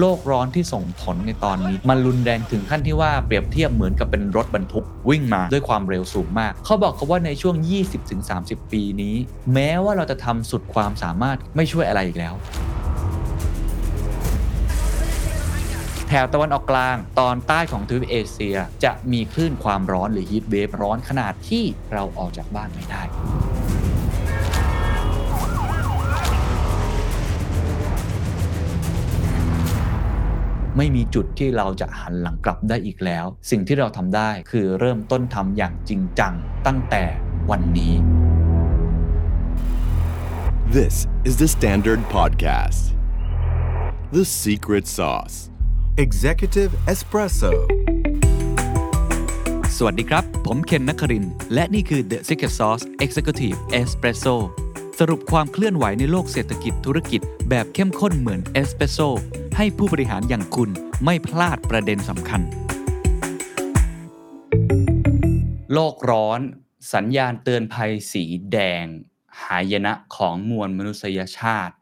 โลกร้อนที่ส่งผลในตอนนี้ มันรุนแรงถึงขั้นที่ว่าเปรียบเทียบเหมือนกับเป็นรถบรรทุกวิ่งมาด้วยความเร็วสูงมาก เขาบอกเขาว่าในช่วง 20-30 ปีนี้ แม้ว่าเราจะทำสุดความสามารถไม่ช่วยอะไรอีกแล้วแถวตะวันออกกลาง ตอนใต้ของทวีปเอเชีย จะมีคลื่นความร้อนหรือฮีทเวฟร้อนขนาดที่เราออกจากบ้านไม่ได้ ไม่มีจุดที่เราจะหันหลังกลับได้อีกแล้ว สิ่งที่เราทำได้คือเริ่มต้นทำอย่างจริงจังตั้งแต่วันนี้ This is the Standard Podcast. The Secret Sauce. Executive Espresso สวัสดีครับ ผมเคนนักครินทร์และนี่คือ The Secret Sauce Executive Espresso สรุปความเคลื่อนไหวในโลกเศรษฐกิจธุรกิจแบบเข้มข้นเหมือนเอสเปรสโซ ให้ผู้บริหารอย่างคุณไม่พลาดประเด็นสำคัญ โลกร้อน สัญญาณเตือนภัยสีแดง หายนะของมวลมนุษยชาติ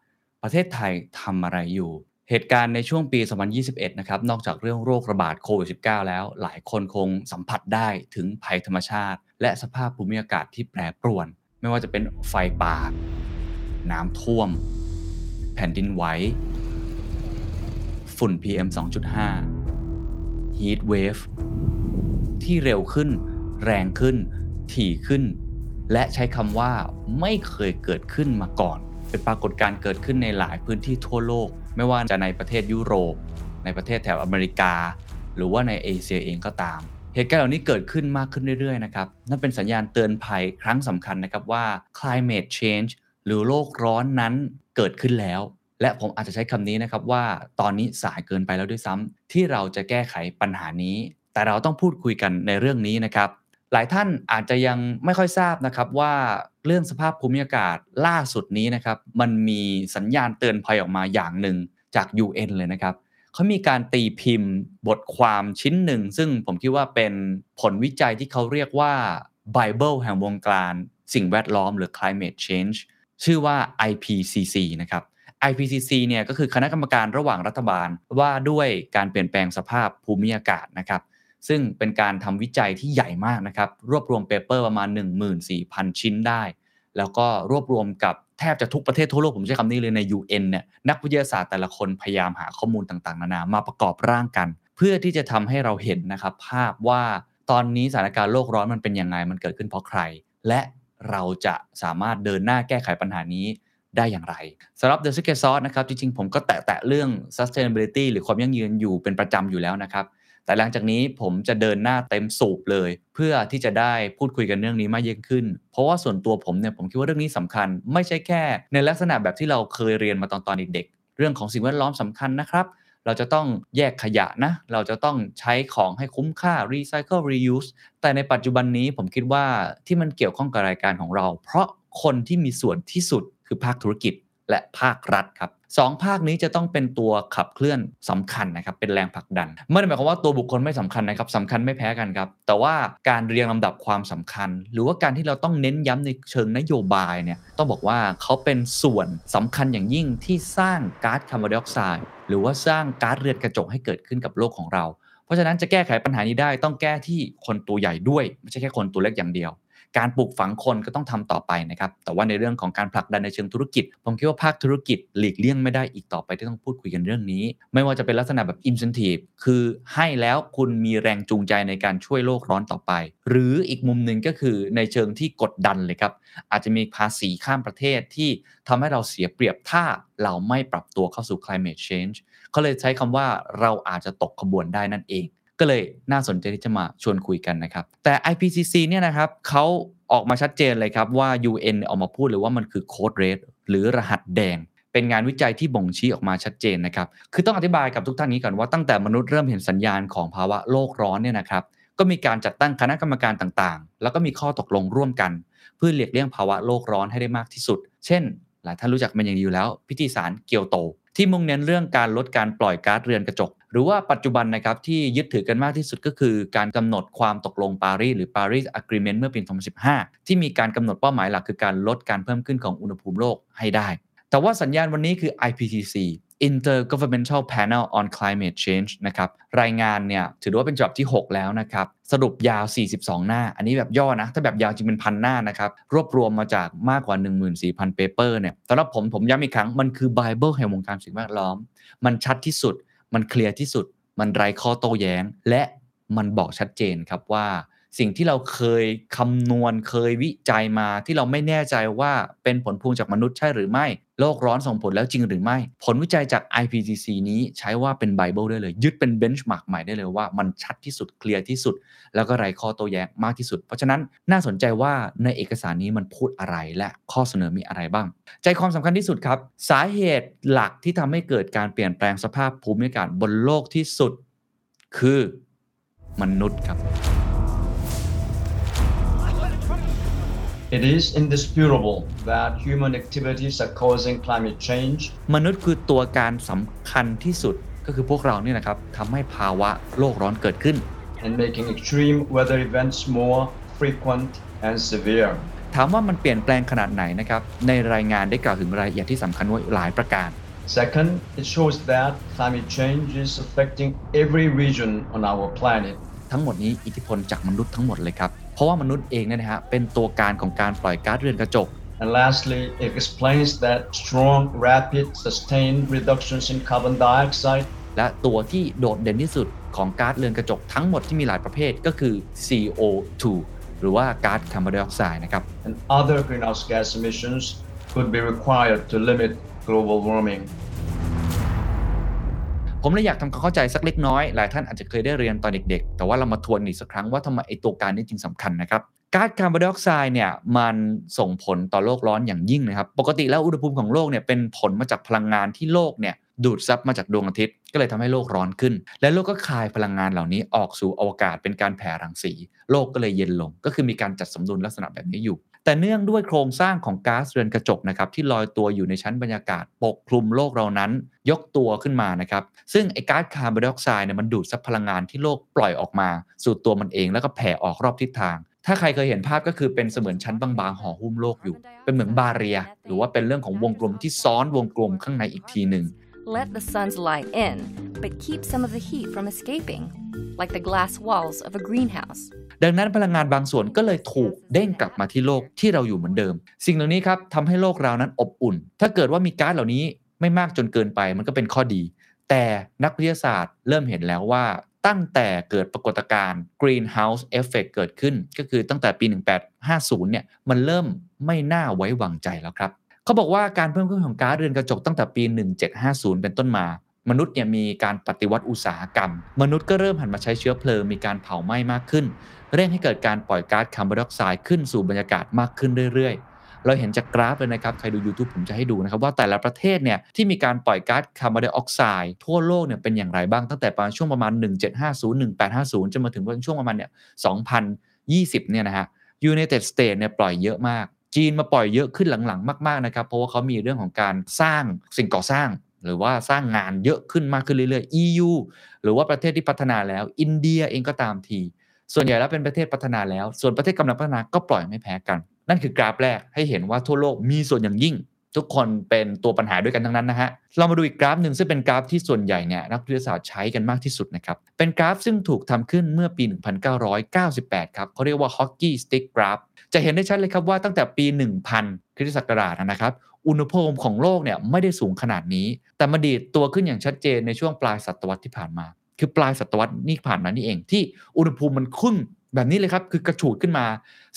ประเทศไทยทำอะไรอยู่ เหตุการณ์ในช่วงปี 2021 นะครับ นอกจากเรื่องโรคระบาดโควิด -19 แล้ว หลายคนคงสัมผัสได้ถึงภัยธรรมชาติ และสภาพภูมิอากาศที่แปรปรวน ไม่ว่าจะเป็นไฟป่า น้ำท่วม แผ่นดินไหว ฝุ่น PM 2.5 Heat Wave ที่เร็วขึ้น แรงขึ้น ถี่ขึ้น และใช้คำว่าไม่เคยเกิดขึ้นมาก่อน เป็นปรากฏการณ์เกิดขึ้นในหลายพื้นที่ทั่วโลก ไม่ว่าจะในประเทศยุโรป ในประเทศแถวอเมริกา หรือว่าในเอเชียเองก็ตาม เหตุการณ์เหล่านี้เกิดขึ้นมากขึ้นเรื่อยๆนะครับนั่นเป็นสัญญาณเตือนภัยครั้งสำคัญนะครับว่า climate change หรือโลกร้อนนั้นเกิดขึ้นแล้ว และผมอาจจะใช้คำนี้นะครับว่าตอนนี้สายเกินไปแล้วด้วยซ้ำที่เราจะแก้ไขปัญหานี้ แต่เราต้องพูดคุยกันในเรื่องนี้นะครับ หลายท่านอาจจะยังไม่ค่อยทราบนะครับว่าเรื่องสภาพภูมิอากาศล่าสุดนี้นะครับมันมีสัญญาณเตือนภัยออกมาอย่างหนึ่งจาก UN เลยนะครับเขามีการตีพิมพ์บทความชิ้นหนึ่ง ซึ่งผมคิดว่าเป็นผลวิจัยที่เขาเรียกว่า Bible แห่งวงการ สิ่งแวดล้อมหรือ climate change ชื่อว่า IPCC นะครับ IPCC เนี่ยก็คือคณะกรรมการระหว่างรัฐบาลว่าด้วยการเปลี่ยนแปลงสภาพภูมิอากาศนะครับ ซึ่งเป็นการทำวิจัยที่ใหญ่มากนะครับ รวบรวมเปเปอร์ประมาณ 14,000 ชิ้นได้ แล้วก็รวบรวมกับแทบจะทุกประเทศทั่วโลก ผมใช้คำนี้เลยใน UN เนี่ยนักวิทยาศาสตร์แต่ละคนพยายามหาข้อมูลต่างๆ นานามาประกอบร่างกัน เพื่อที่จะทำให้เราเห็นนะครับภาพว่าตอนนี้สถานการณ์โลกร้อนมันเป็นยังไงมันเกิดขึ้นเพราะใคร และเราจะสามารถเดินหน้าแก้ไขปัญหานี้ ได้อย่างไรสำหรับ The Secret Sauce นะครับ จริงๆ ผมก็แตะๆเรื่อง sustainability หรือความยั่งยืนอยู่เป็นประจำอยู่แล้วนะครับ แต่หลังจากนี้ผมจะเดินหน้าเต็มสูบเลย เพื่อที่จะได้พูดคุยกันเรื่องนี้มากยิ่งขึ้น เพราะว่าส่วนตัวผมเนี่ยผมคิดว่าเรื่องนี้สำคัญ ไม่ใช่แค่ ในลักษณะแบบที่เราเคยเรียนมาตอนตอนเด็กๆเรื่องของสิ่งแวดล้อมสำคัญนะครับเราจะต้องแยกขยะนะ เราจะต้องใช้ของให้คุ้มค่า recycle reuse แต่ในปัจจุบันนี้ผมคิดว่าที่มันเกี่ยวข้องกับรายการของเรา เพราะคนที่มีส่วนที่สุด คือภาคธุรกิจและภาครัฐครับสองภาคนี้จะต้องเป็นตัวขับเคลื่อนสำคัญนะครับเป็นแรงผลักดัน ไม่ได้หมายความว่าตัวบุคคลไม่สำคัญนะครับสำคัญไม่แพ้กันครับ แต่ว่าการเรียงลำดับความสำคัญ หรือว่าการที่เราต้องเน้นย้ำในเชิงนโยบายเนี่ยต้องบอกว่าเขาเป็นส่วนสำคัญอย่างยิ่งที่สร้างก๊าซคาร์บอนไดออกไซด์หรือว่าสร้างก๊าซเรือนกระจกให้เกิดขึ้นกับโลกของเรา เพราะฉะนั้นจะแก้ไขปัญหานี้ได้ต้องแก้ที่คนตัวใหญ่ด้วย ไม่ใช่แค่คนตัวเล็กอย่างเดียว การปลูกฝังคนก็ต้องทำต่อไปนะครับ แต่ว่าในเรื่องของการผลักดันในเชิงธุรกิจ ผมคิดว่าภาคธุรกิจหลีกเลี่ยงไม่ได้อีกต่อไปที่ต้องพูดคุยกันเรื่องนี้ ไม่ว่าจะเป็นลักษณะแบบ incentive คือให้แล้วคุณมีแรงจูงใจในการช่วยโลกร้อนต่อไป หรืออีกมุมหนึ่งก็คือในเชิงที่กดดันเลยครับ อาจจะมีภาษีข้ามประเทศที่ทำให้เราเสียเปรียบถ้าเราไม่ปรับตัวเข้าสู่ climate change เขาเลยใช้คำว่าเราอาจจะตกขบวนได้นั่นเอง ก็เลยน่าสนใจที่จะมาชวนคุยกันนะครับ แต่ IPCC เนี่ยนะครับเขาออกมาชัดเจนเลยครับว่า UN ออกมาพูดเลยว่ามันคือโค้ดเรดหรือรหัสแดง เป็นงานวิจัยที่บ่งชี้ออกมาชัดเจนนะครับ คือต้องอธิบายกับทุกท่านนี้ก่อนว่าตั้งแต่มนุษย์เริ่มเห็นสัญญาณของภาวะโลกร้อนเนี่ยนะครับก็มีการจัดตั้งคณะกรรมการต่างๆ แล้วก็มีข้อตกลงร่วมกัน เพื่อเลียกเลี่ยงภาวะโลกร้อนให้ได้มากที่สุด เช่น หลายท่านรู้จักมันอย่างดีอยู่แล้ว พิธีสารเกียวโต ที่มุ่งเน้นเรื่องการลดการปล่อยก๊าซเรือนกระจก หรือว่าปัจจุบันนะครับที่ยึดถือกันมากที่สุดก็คือ การกำหนดความตกลงปารีสหรือ Paris Agreement เมื่อปี 2015 ที่มีการกำหนดเป้าหมายหลักคือการลดการเพิ่มขึ้นของอุณหภูมิโลกให้ได้ แต่ว่าสัญญาณวันนี้คือ IPCC Intergovernmental Panel on Climate Change นะครับ รายงานเนี่ยถือว่าเป็นฉบับที่ 6 แล้วนะครับ สรุปยาว 42 หน้า อันนี้แบบย่อนะ ถ้าแบบยาวจริงเป็นพันหน้านะครับ รวบรวมมาจากมากกว่า 14,000 paper เนี่ยสำหรับผม ผมย้ำอีกครั้ง มันคือไบเบิลแห่งวงการสิ่งแวดล้อม มันชัดที่สุด มันเคลียร์ที่สุด มันไร้ข้อโต้แย้ง และมันบอกชัดเจนครับว่า สิ่งที่เราเคยคำนวณเคยวิจัยมาที่เราไม่แน่ใจว่าเป็นผลพวงจากมนุษย์ใช่หรือไม่ โลกร้อนส่งผลแล้วจริงหรือไม่ ผลวิจัยจาก IPCC นี้ใช้ว่าเป็นไบเบิลได้เลย ยึดเป็น benchmark ใหม่ได้เลยว่ามันชัดที่สุดเคลียร์ที่สุด แล้วก็ไร้ข้อโต้แย้งมากที่สุด เพราะฉะนั้นน่าสนใจว่าในเอกสารนี้มันพูดอะไรและข้อเสนอมีอะไรบ้าง ใจความสำคัญที่สุดครับ สาเหตุหลักที่ทำให้เกิดการเปลี่ยนแปลงสภาพภูมิอากาศบนโลกที่สุด คือมนุษย์ครับ It is indisputable that human activities are causing climate change มนุษย์คือตัวการสำคัญที่สุดก็คือพวกเราเนี่ยนะครับทำให้ภาวะโลกร้อนเกิดขึ้น and making extreme weather events more frequent and severe. ถามว่ามันเปลี่ยนแปลงขนาดไหนนะครับ ในรายงานได้กล่าวถึงรายละเอียดที่สำคัญไว้หลายประการ Second, it shows that climate change is affecting every region on our planet. ทั้งหมดนี้อิทธิพลจากมนุษย์ทั้งหมดเลยครับ เพราะว่ามนุษย์เองเนี่ยนะฮะเป็นตัวการของการปล่อยก๊าซเรือนกระจก And lastly, it explains that strong, rapid, sustained reductions in carbon dioxide และตัวที่โดดเด่นที่สุดของก๊าซเรือนกระจกทั้งหมดที่มีหลายประเภทก็คือ CO2 หรือว่าก๊าซคาร์บอนไดออกไซด์นะครับ and other greenhouse gas emissions could be required to limit global warming. ผมเลยอยากทำความเข้าใจสักเล็กน้อย หลายท่านอาจจะเคยได้เรียนตอนเด็กๆ แต่ว่าเรามาทวนอีกสักครั้งว่าทำไมไอตัวการนี้จึงสำคัญนะครับก๊าซคาร์บอนไดออกไซด์เนี่ยมันส่งผลต่อโลกร้อนอย่างยิ่งนะครับ ปกติแล้วอุณหภูมิของโลกเนี่ยเป็นผลมาจากพลังงานที่โลกเนี่ยดูดซับมาจากดวงอาทิตย์ ก็เลยทำให้โลกร้อนขึ้น และโลกก็คายพลังงานเหล่านี้ออกสู่อวกาศเป็นการแผ่รังสี โลกก็เลยเย็นลง ก็คือมีการจัดสมดุลลักษณะแบบนี้อยู่ แต่เนื่องด้วยโครงสร้างของก๊าซเรือนกระจกนะครับที่ลอยตัวอยู่ในชั้นบรรยากาศปกคลุมโลกเรานั้น ยกตัวขึ้นมานะครับซึ่งไอ้ก๊าซคาร์บอนไดออกไซด์เนี่ยมันดูดซับพลังงานที่โลกปล่อยออกมา สู่ตัวมันเองแล้วก็แผ่ออกรอบทิศทาง ถ้าใครเคยเห็นภาพก็คือเป็นเสมือนชั้นบางๆห่อหุ้มโลกอยู่ เป็นเหมือนบาเรีย หรือว่าเป็นเรื่องของวงกลมที่ซ้อนวงกลมข้างในอีกทีหนึ่ง Let the sun's light in, but keep some of the heat from escaping, like the glass walls of a greenhouse. ดังนั้นพลังงานบางส่วนก็เลยถูกเด้งกลับมาที่โลกที่เราอยู่เหมือนเดิม สิ่งเหล่านี้ครับทำให้โลกเรานั้นอบอุ่น ถ้าเกิดว่ามีก๊าซเหล่านี้ไม่มากจนเกินไปมันก็เป็นข้อดี แต่นักวิทยาศาสตร์เริ่มเห็นแล้วว่าตั้งแต่เกิดปรากฏการณ์ greenhouse effect เกิดขึ้น ก็คือตั้งแต่ปี 1850 เนี่ยมันเริ่มไม่น่าไว้วางใจแล้วครับเขาบอกว่าการเพิ่มขึ้นของก๊าซเรือนกระจกตั้งแต่ปี 1750 เป็นต้นมา มนุษย์เนี่ยมีการปฏิวัติอุตสาหกรรม มนุษย์ก็เริ่มหันมาใช้เชื้อเพลิงมีการเผาไหม้มากขึ้น เร่งให้เกิดการปล่อยก๊าซคาร์บอนไดออกไซด์ขึ้นสู่บรรยากาศมากขึ้นเรื่อยๆ เราเห็นจากกราฟเลยนะครับ ใครดู YouTube ผมจะให้ดูนะครับ ว่าแต่ละประเทศเนี่ยที่มีการปล่อยก๊าซคาร์บอนไดออกไซด์ทั่วโลกเนี่ยเป็นอย่างไรบ้างตั้งแต่ประมาณช่วงประมาณ 1750 1850 จนมาถึงช่วงประมาณเนี่ย2020 เนี่ยนะฮะ United States เนี่ยปล่อยเยอะมากจีนมาปล่อยเยอะขึ้นหลังๆ มากๆ นะครับ เพราะว่าเขามีเรื่องของการสร้างสิ่งก่อสร้าง หรือว่าสร้างงานเยอะขึ้นมากขึ้นเรื่อยๆ EU หรือว่าประเทศที่พัฒนาแล้ว อินเดียเองก็ตามที ส่วนใหญ่แล้วเป็นประเทศพัฒนาแล้ว ส่วนประเทศกำลังพัฒนาก็ปล่อยไม่แพ้กัน นั่นคือกราฟแรกให้เห็นว่าทั่วโลกมีส่วนอย่างยิ่ง ทุกคนเป็นตัวปัญหาด้วยกันทั้งนั้นนะฮะเรามาดูอีกกราฟหนึ่งซึ่งเป็นกราฟที่ส่วนใหญ่เนี่ยนักวิทยาศาสตร์ใช้กันมากที่สุดนะครับเป็นกราฟซึ่งถูกทำขึ้นเมื่อปี 1998 ครับเขาเรียกว่า hockey stick graph จะเห็นได้ชัดเลยครับว่าตั้งแต่ปี 1000คริสตศักราชนะครับ อุณหภูมิของโลกเนี่ยไม่ได้สูงขนาดนี้ แต่มาดีดตัวขึ้นอย่างชัดเจนในช่วงปลายศตวรรษที่ผ่านมา คือปลายศตวรรษนี่ผ่านมานี่เอง ที่อุณหภูมิมันขึ้นแบบนี้เลยครับคือกระฉูดขึ้นมา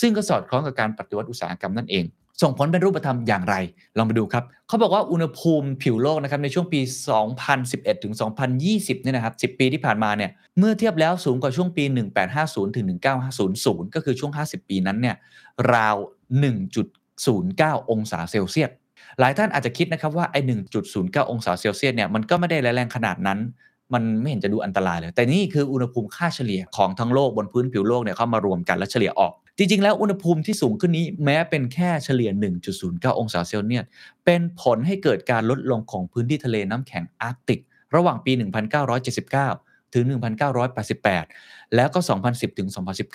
ซึ่งก็สอดคล้องกับการปฏิวัติอุตสาหกรรมนั่นเอง ส่งผลเป็นรูปธรรมอย่างไร ลองมาดูครับ เขาบอกว่าอุณหภูมิผิวโลกนะครับในช่วงปี 2011 ถึง 2020 เนี่ยนะครับ 10 ปีที่ผ่านมาเนี่ย เมื่อเทียบแล้วสูงกว่าช่วงปี 1850 ถึง 1900 ก็คือช่วง 50 ปีนั้นเนี่ย ราว 1.09 องศาเซลเซียส หลายท่านอาจจะคิดนะครับว่าไอ้ 1.09 องศาเซลเซียสเนี่ย มันก็ไม่ได้ร้ายแรงขนาดนั้น มันไม่เห็นจะดูอันตรายเลย แต่นี่คืออุณหภูมิค่าเฉลี่ยของทั้งโลกบนพื้นผิวโลกเนี่ยเข้ามารวมกันและเฉลี่ยออก จริงๆ แล้วอุณหภูมิที่สูงขึ้นนี้แม้เป็นแค่เฉลี่ย 1.09 องศาเซลเซียสเป็นผลให้เกิดการลดลงของพื้นที่ทะเลน้ำแข็งอาร์กติก ระหว่างปี 1979 ถึง 1988 แล้วก็ 2010 ถึง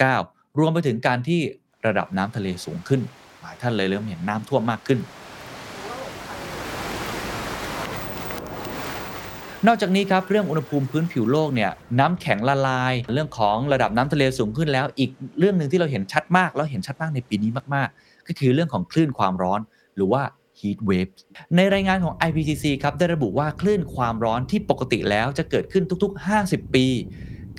2019 รวมไปถึงการที่ระดับน้ำทะเลสูงขึ้น หลายท่านเลยเริ่มเห็นน้ำท่วมมากขึ้น นอกจากนี้ครับเรื่องอุณหภูมิพื้นผิวโลกเนี่ยน้ำแข็งละลาย เรื่องของระดับน้ำทะเลสูงขึ้นแล้ว อีกเรื่องหนึ่งที่เราเห็นชัดมาก แล้วเห็นชัดมากในปีนี้มากๆ ก็คือเรื่องของคลื่นความร้อนหรือว่า heat waves ในรายงานของ IPCC ครับได้ระบุว่าคลื่นความร้อนที่ปกติแล้วจะเกิดขึ้นทุกๆ 50 ปี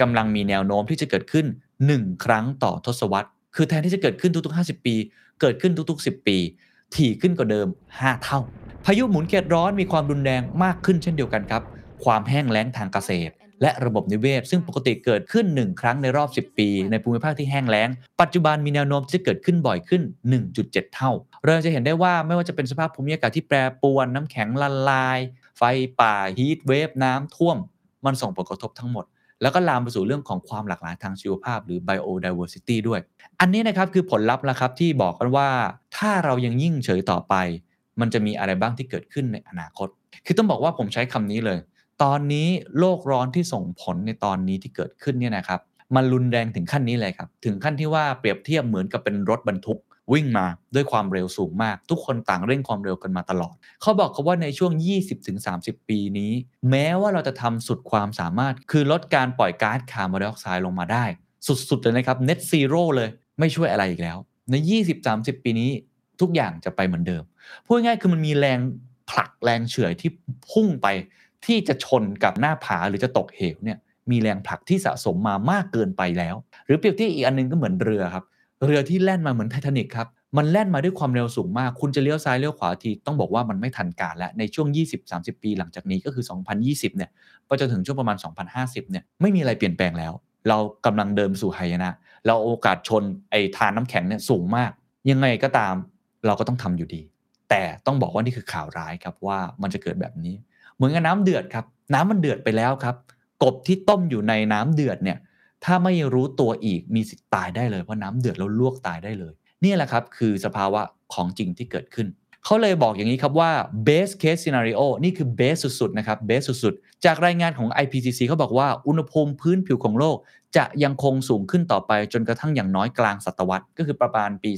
กำลังมีแนวโน้มที่จะเกิดขึ้น 1 ครั้งต่อทศวรรษ คือแทนที่จะเกิดขึ้นทุกๆ 50 ปี เกิดขึ้นทุกๆ 10 ปี ถี่ขึ้นกว่าเดิม 5 เท่า พายุหมุนเขตร้อนมีความรุนแรงมากขึ้นเช่นเดียวกันครับ ความแห้งแล้งทางเกษตร และระบบนิเวศ ซึ่งปกติเกิดขึ้น 1 ครั้งในรอบ 10 ปี ในภูมิภาคที่แห้งแล้ง ปัจจุบันมีแนวโน้มที่จะเกิดขึ้นบ่อยขึ้น 1.7 เท่า เราจะเห็นได้ว่าไม่ว่าจะเป็นสภาพภูมิอากาศที่แปรปรวนน้ำแข็งละลาย ไฟป่าฮีทเวฟน้ำท่วม มันส่งผลกระทบทั้งหมดแล้วก็ลามไปสู่เรื่องของความหลากหลายทางชีวภาพหรือ biodiversity ด้วย อันนี้นะครับคือผลลัพธ์แล้วครับที่บอกกันว่าถ้าเรายังยิ่งเฉยต่อไป มันจะมีอะไรบ้างที่เกิดขึ้นในอนาคต คือต้องบอกว่าผมใช้คำนี้เลย ตอนนี้โลกร้อนที่ส่งผลในตอนนี้ที่เกิดขึ้นเนี่ยนะครับมันรุนแรงถึงขั้นนี้เลยครับ ถึงขั้นที่ว่าเปรียบเทียบเหมือนกับเป็นรถบรรทุกวิ่งมาด้วยความเร็วสูงมาก ทุกคนต่างเร่งความเร็วกันมาตลอด เขาบอกเขาว่าในช่วง 20-30 ปีนี้ แม้ว่าเราจะทำสุดความสามารถ คือลดการปล่อยก๊าซคาร์บอนไดออกไซด์ลงมาได้ สุดๆเลยนะครับ net zero เลยไม่ช่วยอะไรอีกแล้ว ใน 20-30 ปีนี้ทุกอย่างจะไปเหมือนเดิมพูดง่ายๆคือมันมีแรงผลักแรงเฉื่อยที่พุ่งไป ที่จะชนกับหน้าผาหรือจะตกเหวเนี่ยมีแรงผลักที่สะสมมามากเกินไปแล้ว หรือเปรียบเทียบอีกอันนึงก็เหมือนเรือครับ เรือที่แล่นมาเหมือนไททานิกครับ มันแล่นมาด้วยความเร็วสูงมาก คุณจะเลี้ยวซ้ายเลี้ยวขวาที ต้องบอกว่ามันไม่ทันการแล้ว ในช่วง 20-30 ปีหลังจากนี้ก็คือ 2020 เนี่ยไปจนถึงช่วงประมาณ 2050 เนี่ย ไม่มีอะไรเปลี่ยนแปลงแล้ว เรากำลังเดินสู่หายนะ เราโอกาสชนไอ้ทานน้ำแข็งเนี่ยสูงมาก ยังไงก็ตามเราก็ต้องทำอยู่ดี แต่ต้องบอกว่านี่คือข่าวร้ายครับว่ามันจะเกิดแบบนี้ เหมือนกับน้ำเดือดครับ น้ำมันเดือดไปแล้วครับ กบที่ต้มอยู่ในน้ำเดือดเนี่ย ถ้าไม่รู้ตัวอีกมีสิทธิ์ตายได้เลยเพราะน้ำเดือดแล้วลวกตายได้เลย นี่แหละครับคือสภาวะของจริงที่เกิดขึ้นเขาเลยบอกอย่างนี้ครับว่า base case scenario นี่คือ base สุดๆนะครับ base สุดๆ จากรายงานของ IPCC เขาบอกว่าอุณหภูมิพื้นผิวของโลก จะยังคงสูงขึ้นต่อไปจนกระทั่งอย่างน้อยกลางศตวรรษก็คือประมาณปี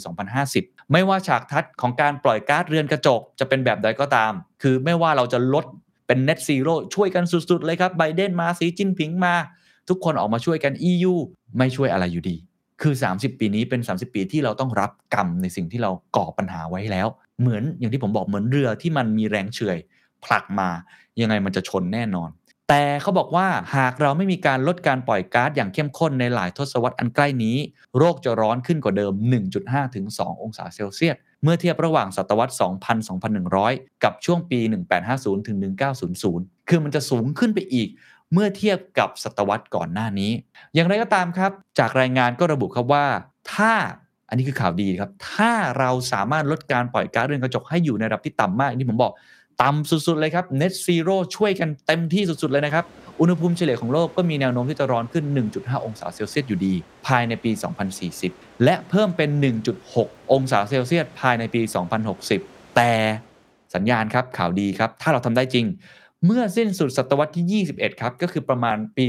2050 ไม่ว่าฉากทัศน์ของการปล่อยก๊าซเรือนกระจกจะเป็นแบบใดก็ตาม คือไม่ว่าเราจะลด เป็น net zero ช่วยกันสุด ๆ เลยครับไบเดนมาสีจิ้นผิงมา ทุกคนออกมาช่วยกัน EU ไม่ช่วยอะไรอยู่ดี คือ 30 ปีนี้เป็น 30 ปีที่เราต้องรับกรรมในสิ่งที่เราก่อปัญหาไว้แล้ว เหมือนอย่างที่ผมบอกเหมือนเรือที่มันมีแรงเฉื่อยผลักมายังไงมันจะชนแน่นอน แต่เขาบอกว่าหากเราไม่มีการลดการปล่อยก๊าซอย่างเข้มข้นในหลายทศวรรษอันใกล้นี้ โรคจะร้อนขึ้นกว่าเดิม 1.5ถึง2องศาเซลเซียส เมื่อเทียบระหว่างศตวรรษ 2000-2100 กับช่วงปี 1850-1900 คือมันจะสูงขึ้นไปอีก เมื่อเทียบกับศตวรรษก่อนหน้านี้ อย่างไรก็ตามครับ จากรายงานก็ระบุครับว่า ถ้าอันนี้คือข่าวดีครับ ถ้าเราสามารถลดการปล่อยก๊าซเรือนกระจกให้อยู่ในระดับที่ต่ำมากที่ผมบอกต่ำสุดๆเลยครับ net zero ช่วยกันเต็มที่สุดๆเลยนะครับ อุณหภูมิเฉลี่ยของโลกก็มีแนวโน้มที่จะร้อนขึ้น 1.5 องศาเซลเซียสอยู่ดี ภายในปี 2040 และเพิ่มเป็น 1.6 องศาเซลเซียสภายในปี 2060 แต่สัญญาณครับข่าวดีครับ ถ้าเราทำได้จริง เมื่อสิ้นสุดศตวรรษที่ 21 ครับ ก็คือประมาณปี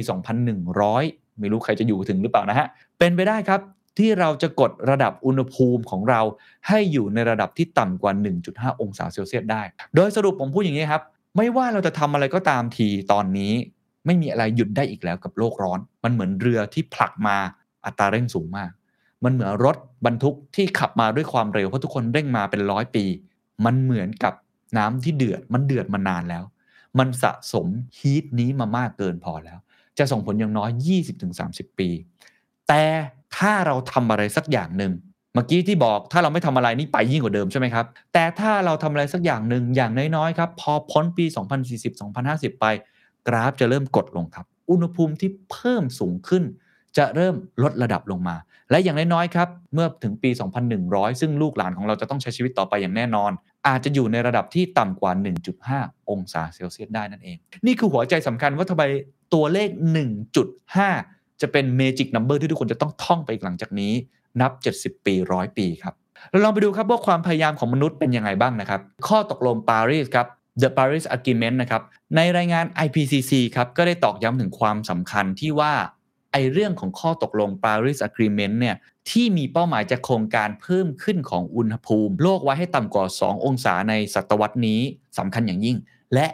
2100 ไม่รู้ใครจะอยู่ถึงหรือเปล่านะฮะ เป็นไปได้ครับที่เราจะกดระดับอุณหภูมิของเราให้อยู่ในระดับที่ต่ำกว่า 1.5 องศาเซลเซียสได้ โดยสรุปผมพูดอย่างนี้ครับ ไม่ว่าเราจะทำอะไรก็ตามทีตอนนี้ ไม่มีอะไรหยุดได้อีกแล้วกับโลกร้อน มันเหมือนเรือที่ผลักมาอัตราเร่งสูงมาก มันเหมือนรถบรรทุกที่ขับมาด้วยความเร็วเพราะทุกคนเร่งมาเป็นร้อยปี มันเหมือนกับน้ำที่เดือดมันเดือดมานานแล้ว มันสะสมฮีทนี้มามากเกินพอแล้ว จะส่งผลอย่างน้อย 20-30 ปี แต่ถ้าเราทำอะไรสักอย่างหนึ่งเมื่อกี้ที่บอกถ้าเราไม่ทำอะไรนี่ไปยิ่งกว่าเดิมใช่ไหมครับ แต่ถ้าเราทำอะไรสักอย่างหนึ่งอย่างน้อยๆครับพอพ้นปี 2040-2050 ไป กราฟจะเริ่มกดลงครับ อุณหภูมิที่เพิ่มสูงขึ้น จะเริ่มลดระดับลงมา และอย่างน้อยๆครับเมื่อถึงปี 2100 ซึ่งลูกหลานของเราจะต้องใช้ชีวิตต่อไปอย่างแน่นอน อาจจะอยู่ในระดับที่ต่ำกว่า 1.5 องศาเซลเซียสได้นั่นเอง นี่คือหัวใจสำคัญว่าทำไมตัวเลข 1.5 จะเป็นเมจิกนัมเบอร์ที่ทุกคนจะต้องท่องไปอีกหลังจากนี้ นับ 70 ปีร้อยปีครับเราลองไปดูครับว่าความพยายามของมนุษย์เป็นยังไงบ้างนะครับ ข้อตกลงปารีสครับ The Paris Agreement นะครับ ในรายงาน IPCC ครับ ก็ได้ตอกย้ำถึงความสำคัญที่ว่า ไอเรื่องของข้อตกลง Paris Agreement เนี่ยที่มีเป้าหมายจะโครงการเพิ่มขึ้นของอุณหภูมิ โลกไว้ให้ต่ำกว่า 2 องศาในศตวรรษนี้สำคัญอย่างยิ่ง และ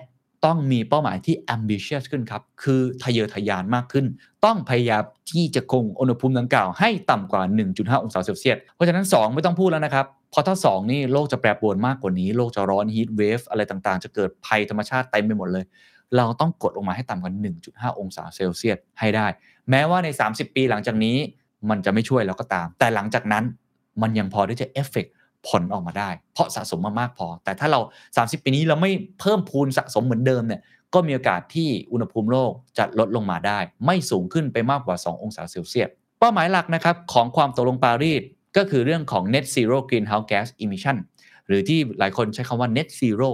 ต้องมีเป้าหมายที่ ambitious ขึ้นครับ คือทะเยอทะยานมากขึ้น ต้องพยายามที่จะคงอุณหภูมิดังกล่าวให้ต่ำกว่า 1.5 องศาเซลเซียส เพราะฉะนั้น 2 ไม่ต้องพูดแล้วนะครับพราะถ้า 2 นี่โลกจะแปรปรวนมากกว่านี้ โลกจะร้อน heat wave อะไรต่างๆ จะเกิดภัยธรรมชาติเต็มไปหมดเลย เราต้องกดลงมาให้ต่ำกว่า 1.5 องศาเซลเซียสให้ได้ แม้ว่าใน 30 ปีหลังจากนี้มันจะไม่ช่วยแล้วก็ตาม แต่หลังจากนั้นมันยังพอที่จะเอฟเฟกผลออกมาได้ เพราะสะสมมามากพอ แต่ถ้าเรา 30 ปีนี้เราไม่เพิ่มพูนสะสมเหมือนเดิมเนี่ยก็มีโอกาสที่อุณหภูมิโลกจะลดลงมาได้ ไม่สูงขึ้นไปมากกว่า 2 องศาเซลเซียสเป้าหมายหลักนะครับของความตกลงปารีสก็คือเรื่องของ net zero greenhouse gas emission หรือที่หลายคนใช้คำว่า net zero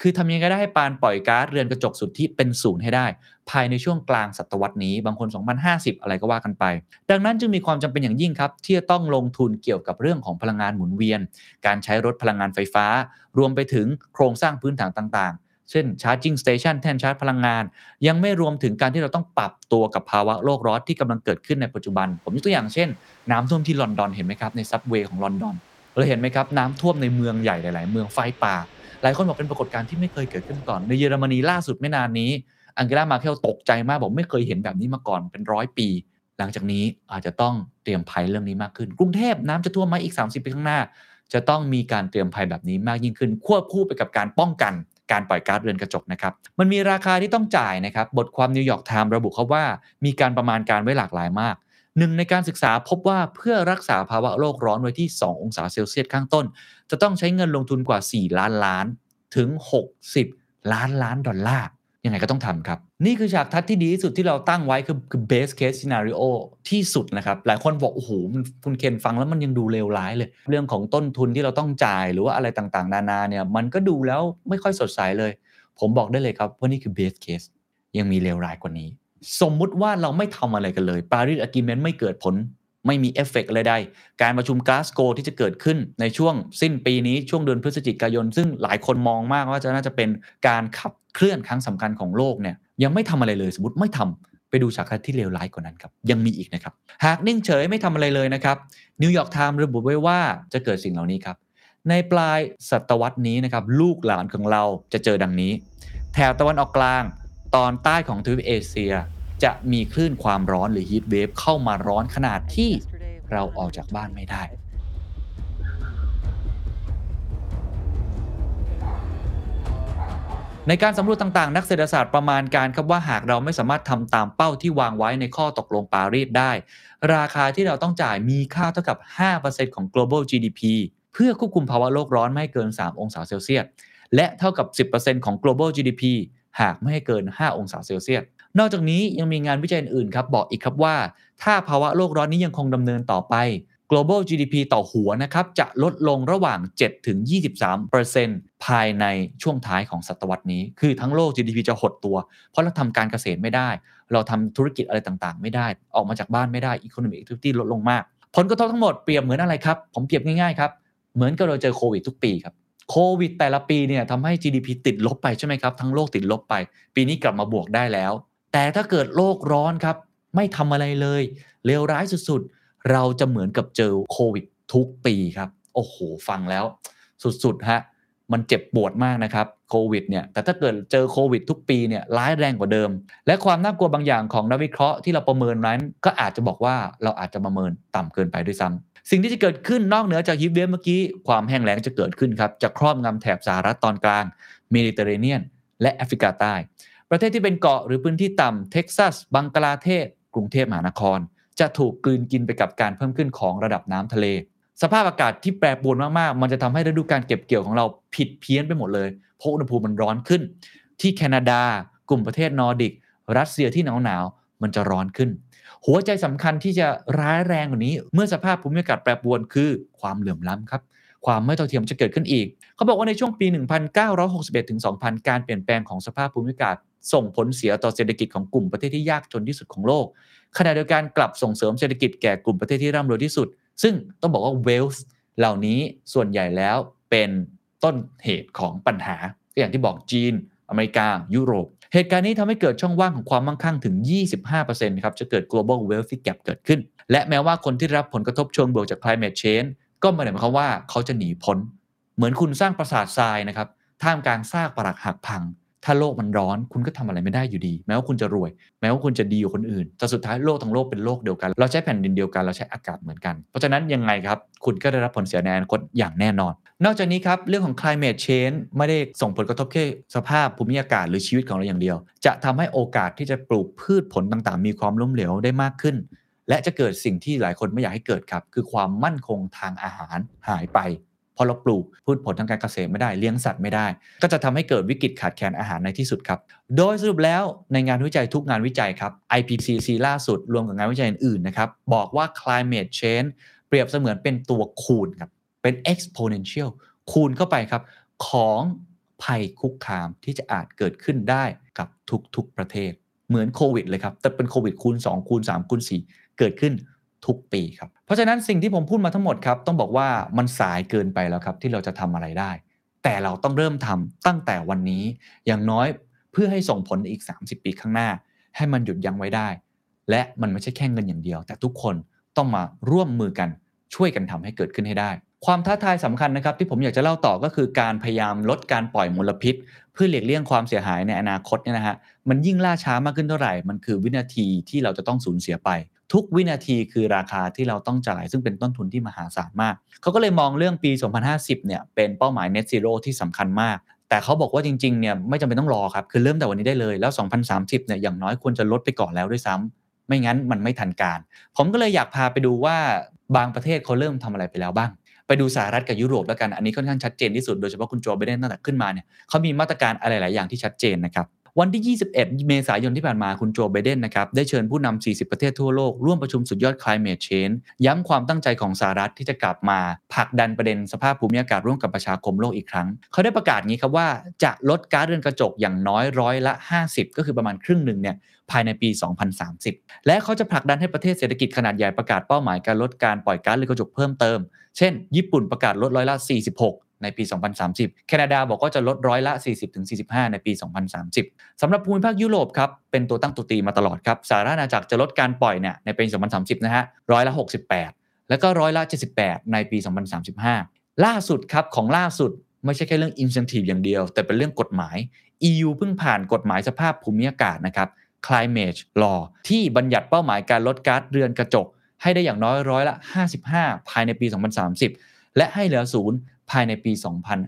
คือทำยังไงก็ได้ให้ปานปล่อยก๊าซเรือนกระจกสุดทธิเป็นศูนย์ให้ได้ ภายในช่วงกลางศตวรรษนี้บางคน 2050 อะไรก็ว่ากันไป ดังนั้นจึงมีความจำเป็นอย่างยิ่งครับ ที่จะต้องลงทุนเกี่ยวกับเรื่องของพลังงานหมุนเวียน การใช้รถพลังงานไฟฟ้า รวมไปถึงโครงสร้างพื้นฐานต่างๆ เช่น charging station แท่นชาร์จพลังงาน ยังไม่รวมถึงการที่เราต้องปรับตัวกับภาวะโลกร้อนที่กำลังเกิดขึ้นในปัจจุบัน ผมยกตัวอย่างเช่น น้ำท่วมที่ลอนดอนเห็นไหมครับในซับเวย์ของลอนดอนเราเห็นไหมครับน้ำท่วมในเมืองใหญ่หลาย ๆ เมืองไฟป่า หลายคนบอกเป็นปรากฏการณ์ที่ไม่เคยเกิดขึ้นก่อน ในเยอรมนีล่าสุดไม่นานนี้ อังเกลา แมร์เคิลตกใจมากบอกไม่เคยเห็นแบบนี้มาก่อนเป็นร้อยปี หลังจากนี้อาจจะต้องเตรียมภัยเรื่องนี้มากขึ้น กรุงเทพน้ำจะท่วมไหมอีก 30 ปีข้างหน้า จะต้องมีการเตรียมภัยแบบนี้มากยิ่งขึ้น ควบคู่ไปกับการป้องกันการปล่อยก๊าซเรือนกระจกนะครับ มันมีราคาที่ต้องจ่ายนะครับ บทความนิวยอร์กไทม์ระบุเขาว่า มีการประมาณการไว้หลากหลายมาก หนึ่งในการศึกษาพบว่าเพื่อรักษาภาวะโลกร้อนไว้ที่ 2 องศาเซลเซียสข้างต้น จะต้องใช้เงินลงทุนกว่า 4 ล้านล้านถึง 60 ล้านล้านดอลลาร์ยังไงก็ต้องทำครับ นี่คือฉากทัดที่ดีที่สุดที่เราตั้งไว้คือคือ base case scenario ที่สุดนะครับ หลายคนบอก โอ้โหคุณเคนฟังแล้วมันยังดูเลวร้ายเลย เรื่องของต้นทุนที่เราต้องจ่ายหรือว่าอะไรต่างๆ นานาเนี่ย มันก็ดูแล้วไม่ค่อยสดใสเลย ผมบอกได้เลยครับ ว่านี่คือ base case ยังมีเลวร้ายกว่านี้ สมมุติว่าเราไม่ทำอะไรกันเลย Paris Agreement ไม่เกิดผล ไม่มีเอฟเฟกต์อะไรใด การประชุมกลาสโกที่จะเกิดขึ้นในช่วงสิ้นปีนี้ช่วงเดือนพฤศจิกายน ซึ่งหลายคนมองมากว่าจะน่าจะเป็นการขับเคลื่อนครั้งสำคัญของโลกเนี่ยยังไม่ทำอะไรเลยสมมติไม่ทำไปดูฉากที่เลวร้ายกว่านั้นครับ ยังมีอีกนะครับ หากนิ่งเฉยไม่ทำอะไรเลยนะครับนิวยอร์กไทม์ระบุไว้ว่าจะเกิดสิ่งเหล่านี้ครับ ในปลายศตวรรษนี้นะครับ ลูกหลานของเราจะเจอดังนี้ แถบตะวันออกกลาง ตอนใต้ของทวีปเอเชีย จะมีคลื่นความร้อนหรือฮีทเวฟเข้ามาร้อนขนาดที่เราออกจากบ้านไม่ได้ ในการสำรวจต่างๆ นักเศรษฐศาสตร์ประมาณการครับว่าหากเราไม่สามารถทำตามเป้าที่วางไว้ในข้อตกลงปารีสได้ ราคาที่เราต้องจ่ายมีค่าเท่ากับ 5%ของ global GDP เพื่อควบคุมภาวะโลกร้อนไม่ให้เกิน 3 องศาเซลเซียสและเท่ากับ 10%ของ global GDP หากไม่ให้เกิน 5 องศาเซลเซียส นอกจากนี้ยังมีงานวิจัยอื่นๆครับบอกอีกครับว่า ถ้าภาวะโลกร้อนนี้ยังคงดำเนินต่อไป global GDP ต่อหัวนะครับจะลดลงระหว่าง 7-23%ภายในช่วงท้ายของศตวรรษนี้ คือทั้งโลก GDP จะหดตัว เพราะเราทำการเกษตรไม่ได้ เราทำธุรกิจอะไรต่างๆ ไม่ได้ ออกมาจากบ้านไม่ได้ economic activity ลดลงมาก ผลกระทบทั้งหมดเปรียบเหมือนอะไรครับ ผมเปรียบง่ายๆครับ เหมือนกับเราเจอโควิดทุกปีครับ โควิดแต่ละปีเนี่ยทำให้ GDP ติดลบไปใช่ไหมครับ ทั้งโลกติดลบไป ปีนี้กลับมาบวกได้แล้ว แต่ถ้าเกิดโลกร้อนครับ ไม่ทำอะไรเลยเลวร้ายสุดๆ เราจะเหมือนกับเจอโควิดทุกปีครับ โอ้โห ฟังแล้ว สุดๆฮะมันเจ็บปวดมากนะครับโควิดเนี่ยแต่ถ้าเกิดเจอโควิดทุกปีเนี่ยร้ายแรงกว่าเดิม และความน่ากลัวบางอย่างของนักวิเคราะห์ที่เราประเมินนั้น ก็อาจจะบอกว่าเราอาจจะประเมินต่ำเกินไปด้วยซ้ำสิ่งที่จะเกิดขึ้นนอกเหนือจาก heat wave เมื่อกี้ ความแห้งแล้งจะเกิดขึ้นครับ จะครอบงำแถบสหรัฐตอนกลางเมดิเตอร์เรเนียน และแอฟริกาใต้ ประเทศที่เป็นเกาะหรือพื้นที่ต่ำเท็กซัส บังกลาเทศ กรุงเทพมหานคร จะถูกกลืนกินไปกับการเพิ่มขึ้นของระดับน้ำทะเล สภาพอากาศที่แปรปรวนมากๆ มันจะทำให้ฤดูการเก็บเกี่ยวของเราผิดเพี้ยนไปหมดเลยเพราะอุณหภูมิมันร้อนขึ้น ที่แคนาดากลุ่มประเทศนอร์ดิก รัสเซียที่หนาวหนาวมันจะร้อนขึ้น หัวใจสำคัญที่จะร้ายแรงกว่านี้ เมื่อสภาพภูมิอากาศแปรปรวนคือความเหลื่อมล้ำครับ ความไม่เท่าเทียมจะเกิดขึ้นอีก เขาบอกว่าในช่วงปี 1961ถึง2000 การเปลี่ยนแปลงของสภาพภูมิอากาศส่งผลเสียต่อเศรษฐกิจของกลุ่มประเทศที่ยากจนที่สุดของโลก ขณะเดียวกันกลับส่งเสริมเศรษฐกิจแก่กลุ่มประเทศที่ร่ำรวยที่สุด ซึ่งต้องบอกว่าเวลส์เหล่านี้ส่วนใหญ่แล้วเป็นต้นเหตุของปัญหาก็อย่างที่บอกจีน อเมริกา ยุโรป เหตุการณ์นี้ทำให้เกิดช่องว่างของความมั่งคั่งถึง 25%ครับ จะเกิด global wealth gap เกิดขึ้น และแม้ว่าคนที่รับผลกระทบเชิงบวกจาก climate change ก็ไม่ได้หมายความว่าเขาจะหนีพ้น เหมือนคุณสร้างปราสาททรายนะครับท่ามกลางซากปรักหักพัง ถ้าโลกมันร้อน คุณก็ทำอะไรไม่ได้อยู่ดี แม้ว่าคุณจะรวย แม้ว่าคุณจะดีกว่าคนอื่นแต่สุดท้ายโลกทั้งโลกเป็นโลกเดียวกัน เราใช้แผ่นดินเดียวกันเราใช้อากาศเหมือนกัน เพราะฉะนั้นยังไงครับ คุณก็ได้รับผลเสียในอนาคตอย่างแน่นอน นอกจากนี้ครับเรื่องของ climate change ไม่ได้ส่งผลกระทบแค่สภาพภูมิอากาศหรือชีวิตของเราอย่างเดียว จะทำให้โอกาสที่จะปลูกพืชผลต่างๆ มีความล้มเหลวได้มากขึ้น และจะเกิดสิ่งที่หลายคนไม่อยากให้เกิดครับ คือความมั่นคงทางอาหารหายไปพอเราปลูกพืชผลทางการเกษตรไม่ได้เลี้ยงสัตว์ไม่ได้ ก็จะทำให้เกิดวิกฤตขาดแคลนอาหารในที่สุดครับ โดยสรุปแล้วในงานวิจัยทุกงานวิจัยครับ IPCC ล่าสุดรวมกับงานวิจัยอื่นๆนะครับบอกว่า climate change เปรียบเสมือนเป็นตัวคูณครับเป็น exponential คูณเข้าไปครับ ของภัยคุกคามที่จะอาจเกิดขึ้นได้กับทุกๆประเทศ เหมือนโควิดเลยครับแต่เป็นโควิดคูณ 2 คูณ 3 คูณ 4 เกิดขึ้นทุกปีครับ เพราะฉะนั้นสิ่งที่ผมพูดมาทั้งหมดครับ ต้องบอกว่ามันสายเกินไปแล้วครับ ที่เราจะทำอะไรได้ แต่เราต้องเริ่มทำตั้งแต่วันนี้ อย่างน้อยเพื่อให้ส่งผลอีก 30 ปีข้างหน้า ให้มันหยุดยั้งไว้ได้ และมันไม่ใช่แค่เงินอย่างเดียว แต่ทุกคนต้องมาร่วมมือกันช่วยกันทำให้เกิดขึ้นให้ได้ ความท้าทายสำคัญนะครับ ที่ผมอยากจะเล่าต่อก็คือการพยายามลดการปล่อยมลพิษ เพื่อหลีกเลี่ยงความเสียหายในอนาคตเนี่ยนะฮะมันยิ่งล่าช้ามากขึ้นเท่าไหร่ มันคือวินาทีที่เราจะต้องสูญเสียไป ทุกวินาทีคือราคาที่เราต้องจ่าย ซึ่งเป็นต้นทุนที่มหาศาลมาก เขาก็เลยมองเรื่องปี 2050 เนี่ยเป็นเป้าหมาย net zero ที่สำคัญมาก แต่เขาบอกว่าจริงๆ เนี่ยไม่จำเป็นต้องรอครับ คือเริ่มแต่วันนี้ได้เลย แล้ว 2030 เนี่ยอย่างน้อยควรจะลดไปก่อนแล้วด้วยซ้ำไม่งั้นมันไม่ทันการ ผมก็เลยอยากพาไปดูว่าบางประเทศเขาเริ่มทำอะไรไปแล้วบ้าง ไปดูสหรัฐกับยุโรปแล้วกัน อันนี้ค่อนข้างชัดเจนที่สุด โดยเฉพาะคุณโจไบเดนตั้งแต่ขึ้นมาเนี่ยเขามีมาตรการอะไรหลายอย่างที่ชัดเจนนะครับ วันที่ 21 เมษายนที่ผ่านมาคุณโจไบเดนนะครับได้เชิญผู้นำ40 ประเทศทั่วโลก ร่วมประชุมสุดยอด climate change ย้ำความตั้งใจของสหรัฐที่จะกลับมาผลักดันประเด็นสภาพภูมิอากาศร่วมกับประชาคมโลกอีกครั้ง เขาได้ประกาศงี้ครับว่าจะลดก๊าซเรือนกระจกอย่างน้อยร้อยละ 50 ก็คือประมาณครึ่งหนึ่งเนี่ยภายในปี 2030 และเขาจะผลักดันให้ประเทศเศรษฐกิจขนาดใหญ่ประกาศเป้าหมายการลดการปล่อยก๊าซเรือนกระจกเพิ่มเติม เช่น ญี่ปุ่นประกาศลดร้อยละ 46 ในปี 2030 แคนาดาบอกว่าจะลดร้อยละ 40-45 ในปี 2030 สำหรับภูมิภาคยุโรปครับเป็นตัวตั้งตัวตีมาตลอดครับสหรัฐอาณาจักรจะลดการปล่อยเนี่ยในปี 2030 นะฮะร้อยละ 68 แล้วก็ร้อยละ 78 ในปี 2035 ล่าสุดครับของล่าสุดไม่ใช่แค่เรื่อง incentive อย่างเดียว แต่เป็นเรื่องกฎหมาย EU เพิ่งผ่านกฎหมายสภาพภูมิอากาศนะครับ climate law ที่บัญญัติเป้าหมายการลดก๊าซเรือนกระจก ให้ได้อย่างน้อยร้อยละ 55 ภายในปี 2030 และให้เหลือศูนย์ ภายในปี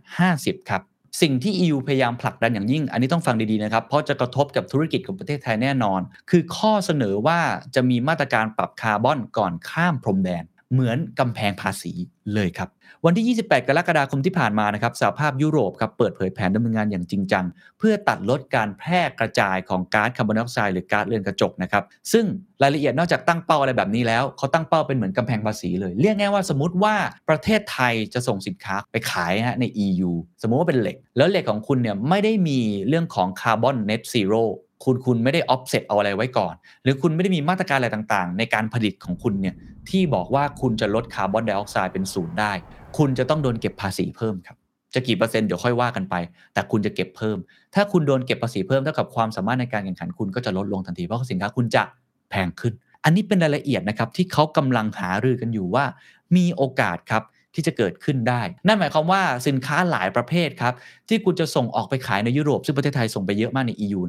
2050 ครับสิ่งที่ EU พยายามผลักดันอย่างยิ่ง อันนี้ต้องฟังดีๆนะครับ เพราะจะกระทบกับธุรกิจของประเทศไทยแน่นอน คือข้อเสนอว่าจะมีมาตรการปรับคาร์บอนก่อนข้ามพรมแดน เหมือนกำแพงภาษีเลยครับ วันที่ 28 กรกฎาคมที่ผ่านมานะครับสหภาพยุโรปครับเปิดเผยแผนดำเนินงานอย่างจริงจัง เพื่อตัดลดการแพร่กระจายของก๊าซคาร์บอนไดออกไซด์หรือก๊าซเรือนกระจกนะครับซึ่งรายละเอียดนอกจากตั้งเป้าอะไรแบบนี้แล้วเขาตั้งเป้าเป็นเหมือนกำแพงภาษีเลย เรียกง่ายว่าสมมติว่าประเทศไทยจะส่งสินค้าไปขายฮะใน EU สมมติว่าเป็นเหล็ก แล้วเหล็กของคุณเนี่ยไม่ได้มีเรื่องของคาร์บอน net zero คุณคุณไม่ได้ออฟเซ็ตเอาอะไรไว้ก่อน หรือคุณไม่ได้มีมาตรการอะไรต่างๆ ในการผลิตของคุณเนี่ยที่บอกว่าคุณจะลดคาร์บอนไดออกไซด์เป็นศูนย์ได้ คุณจะต้องโดนเก็บภาษีเพิ่มครับจะกี่เปอร์เซ็นต์เดี๋ยวค่อยว่ากันไป แต่คุณจะเก็บเพิ่ม ถ้าคุณโดนเก็บภาษีเพิ่มเท่ากับความสามารถในการแข่งขันคุณก็จะลดลงทันทีเพราะสินค้าคุณจะแพงขึ้น อันนี้เป็นรายละเอียดนะครับที่เขากำลังหารือกันอยู่ว่า มีโอกาสครับที่จะเกิดขึ้นได้ นั่นหมายความว่าสินค้าหลายประเภทครับที่คุณจะส่งออกไปขายในยุโรป ซึ่งประเทศไทยส่งไปเยอะมากใน EU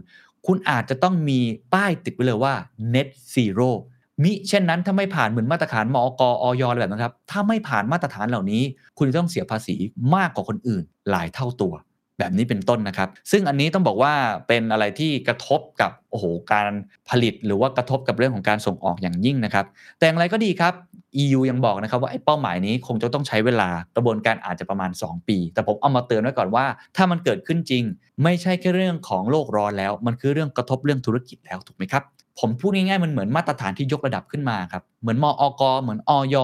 คุณอาจจะต้องมีป้ายติดไว้เลยว่า net zero มิเช่นนั้นถ้าไม่ผ่านเหมือนมาตรฐานมอกออยอะไรแบบนั้นครับ ถ้าไม่ผ่านมาตรฐานเหล่านี้ คุณต้องเสียภาษีมากกว่าคนอื่นหลายเท่าตัว แบบนี้เป็นต้นนะครับ ซึ่งอันนี้ต้องบอกว่าเป็นอะไรที่กระทบกับโอ้โหการผลิตหรือว่ากระทบกับเรื่องของการส่งออกอย่างยิ่งนะครับ แต่อย่างไรก็ดีครับ EU ยังบอกนะครับว่าไอ้เป้าหมายนี้คงจะต้องใช้เวลากระบวนการอาจจะประมาณ 2 ปี แต่ผมเอามาเตือนไว้ก่อนว่า ถ้ามันเกิดขึ้นจริง ไม่ใช่แค่เรื่องของโลกร้อนแล้ว มันคือเรื่องกระทบเรื่องธุรกิจแล้วถูกไหมครับผมพูดง่ายๆมันเหมือนมาตรฐานที่ยกระดับขึ้นมาครับเหมือนมออกเหมือนออย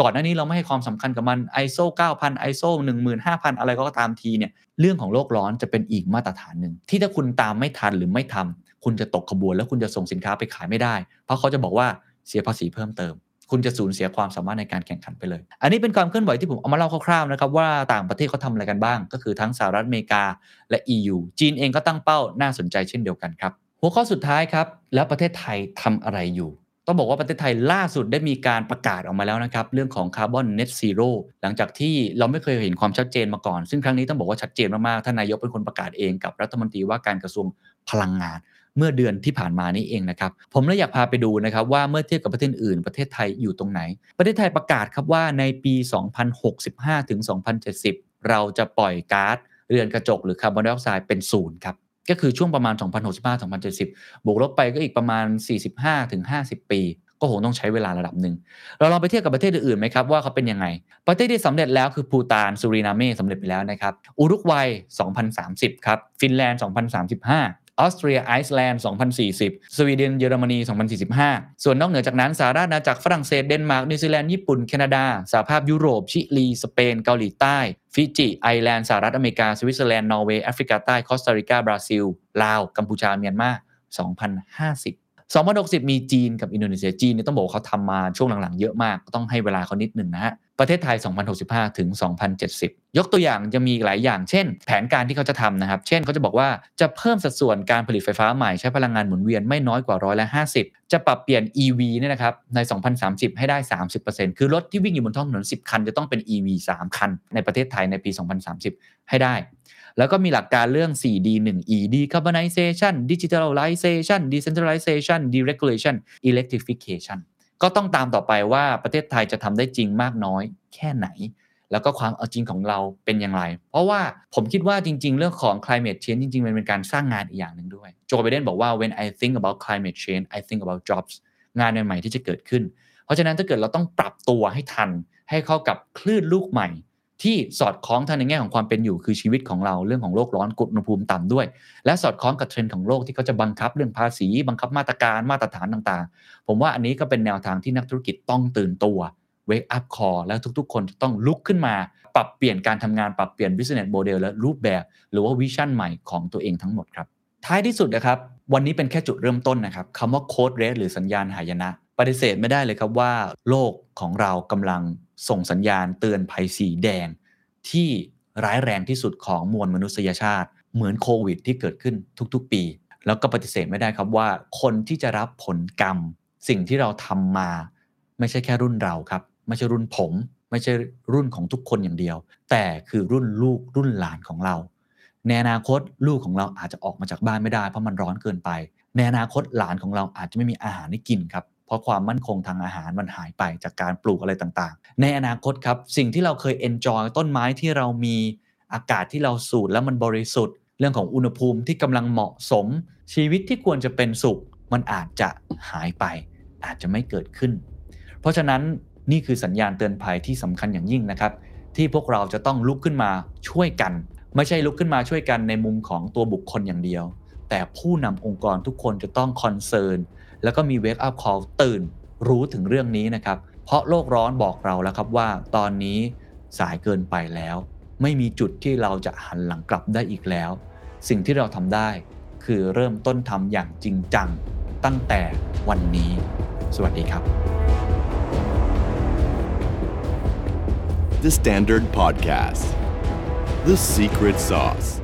ก่อนหน้านี้เราไม่ให้ความสำคัญกับมัน ISO 9000 ISO 15000 อะไรก็ตามทีเนี่ยเรื่องของโลกร้อนจะเป็นอีกมาตรฐานหนึ่งที่ถ้าคุณตามไม่ทันหรือไม่ทำคุณจะตกขบวน แล้วคุณจะส่งสินค้าไปขายไม่ได้ เพราะเขาจะบอกว่าเสียภาษีเพิ่มเติม คุณจะสูญเสียความสามารถในการแข่งขันไปเลย อันนี้เป็นความเคลื่อนไหวที่ผมเอามาเล่าคร่าวๆนะครับว่าต่างประเทศเขาทำอะไรกันบ้าง ก็คือทั้งสหรัฐอเมริกา และ EU จีนเองก็ตั้งเป้าน่าสนใจเช่นเดียวกันครับหัวข้อสุดท้ายครับแล้วประเทศไทยทำอะไรอยู่ ต้องบอกว่าประเทศไทยล่าสุดได้มีการประกาศออกมาแล้วนะครับ เรื่องของคาร์บอนเน t ซีโร่หลังจากที่เราไม่เคยเห็นความชัดเจนมาก่อน ซึ่งครั้งนี้ต้องบอกว่าชัดเจนมาก ๆ ท่านนายกเป็นคนประกาศเองกับรัฐมนตรีว่าการกระทรวงพลังงาน เมื่อเดือนที่ผ่านมานี้เองนะครับ ผมเลยอยากพาไปดูนะครับว่าเมื่อเทียบกับประเทศอื่น ประเทศไทยอยู่ตรงไหน ประเทศไทยประกาศครับว่าในปี 2065 ถึง 2070 เราจะปล่อยก๊าซเรือนกระจกหรือคาร์บอนไดออกไซด์เป็นศูนย์ครับ ก็คือช่วงประมาณ 2065-2070 บวกลบไปก็อีกประมาณ 45-50 ปี ก็คงต้องใช้เวลาระดับหนึ่ง เราลองไปเทียบกับประเทศอื่นๆไหมครับว่าเขาเป็นยังไง ประเทศที่สำเร็จแล้วคือพูตานสุรินาเมสำเร็จไปแล้วนะครับ อุรุกวัย 2030 ครับ ฟินแลนด์ 2035 ออสเตรียไอซ์แลนด์ 2040 สวีเดนเยอรมนี 2045 ส่วนนอกเหนือจากนั้นสหราชอาณาจักรฝรั่งเศสเดนมาร์กนิวซีแลนด์ญี่ปุ่นแคนาดาสหภาพยุโรปชิลีสเปนเกาหลีใต้ ฟิจิ ไอร์แลนด์สหรัฐอเมริกา สวิตเซอร์แลนด์ นอร์เวย์แอฟริกาใต้ คอสตาริกา บราซิล ลาว กัมพูชา เมียนมา 2050 2060 มีจีนกับอินโดนีเซียจีนเนี่ยต้องบอกเขาทำมาช่วงหลังๆ เยอะมากก็ต้องให้เวลาเขานิดหนึ่งนะฮะประเทศไทย 2065 ถึง 2070 ยกตัวอย่างจะมีหลายอย่างเช่น แผนการที่เขาจะทำนะครับ เช่นเขาจะบอกว่าจะเพิ่มสัดส่วนการผลิตไฟฟ้าใหม่ใช้พลังงานหมุนเวียนไม่น้อยกว่าร้อยละ50 จะปรับเปลี่ยน EV เนี่ยนะครับใน 2030 ให้ได้ 30%คือรถที่วิ่งอยู่บนท้องถนน 10 คันจะต้องเป็น EV 3 คัน ในประเทศไทยในปี 2030 ให้ได้ แล้วก็มีหลักการเรื่อง 4D 1E decarbonization digitalization decentralization deregulation electrification ก็ต้องตามต่อไปว่าประเทศไทยจะทำได้จริงมากน้อยแค่ไหน แล้วก็ความเอาจริงของเราเป็นอย่างไร เพราะว่าผมคิดว่าจริง ๆ เรื่องของ climate change จริงๆ มันเป็นการสร้างงานอีกอย่างหนึ่งด้วย โจไบเดนบอกว่า when I think about climate change I think about jobs งานใหม่ๆที่จะเกิดขึ้น เพราะฉะนั้นถ้าเกิดเราต้องปรับตัวให้ทันให้เข้ากับคลื่นลูกใหม่ ที่สอดคล้องทางในแง่ของความเป็นอยู่คือชีวิตของเราเรื่องของโลกร้อนกดอุณหภูมิต่ำด้วย และสอดคล้องกับเทรนด์ของโลกที่เขาจะบังคับเรื่องภาษี บังคับมาตรการมาตรฐานต่างๆ ผมว่าอันนี้ก็เป็นแนวทางที่นักธุรกิจต้องตื่นตัว wake up call และทุกๆ คนจะต้องลุกขึ้นมา ปรับเปลี่ยนการทำงานปรับเปลี่ยน business model และรูปแบบ หรือว่าวิชั่นใหม่ของตัวเองทั้งหมดครับ ท้ายที่สุดนะครับ วันนี้เป็นแค่จุดเริ่มต้นนะครับคำว่าโค้ดเรสหรือสัญญาณหายนะ ปฏิเสธไม่ได้เลยครับว่า โลกของเรากำลัง ส่งสัญญาณเตือนภัยสีแดง ที่ร้ายแรงที่สุดของมวลมนุษยชาติ เหมือนโควิด ที่เกิดขึ้นทุกๆ ปี แล้วก็ปฏิเสธไม่ได้ครับว่า คนที่จะรับผลกรรม สิ่งที่เราทำมา ไม่ใช่แค่รุ่นเราครับ ไม่ใช่รุ่นผม ไม่ใช่รุ่นของทุกคนอย่างเดียว แต่คือรุ่นลูกรุ่นหลานของเรา ในอนาคตลูกของเราอาจจะออกมาจากบ้านไม่ได้เพราะมันร้อนเกินไป ในอนาคตหลานของเราอาจจะไม่มีอาหารให้กินครับ เพราะความมั่นคงทางอาหารมันหายไปจากการปลูกอะไรต่างๆ ในอนาคตครับสิ่งที่เราเคย enjoy ต้นไม้ที่เรามีอากาศที่เราสูดแล้วมันบริสุทธิ์ เรื่องของอุณหภูมิที่กำลังเหมาะสม ชีวิตที่ควรจะเป็นสุข มันอาจจะหายไป อาจจะไม่เกิดขึ้น เพราะฉะนั้นนี่คือสัญญาณเตือนภัยที่สำคัญอย่างยิ่งนะครับ ที่พวกเราจะต้องลุกขึ้นมาช่วยกัน ไม่ใช่ลุกขึ้นมาช่วยกันในมุมของตัวบุคคลอย่างเดียว แต่ผู้นำองค์กรทุกคนจะต้อง concern แล้วก็มี wake up call ตื่นรู้ถึงเรื่องนี้นะครับ เพราะโลกร้อนบอกเราแล้วครับว่าตอนนี้สายเกินไปแล้ว ไม่มีจุดที่เราจะหันหลังกลับได้อีกแล้ว สิ่งที่เราทำได้ คือเริ่มต้นทำอย่างจริงจังตั้งแต่วันนี้ สวัสดีครับ The Standard Podcast. The Secret Sauce.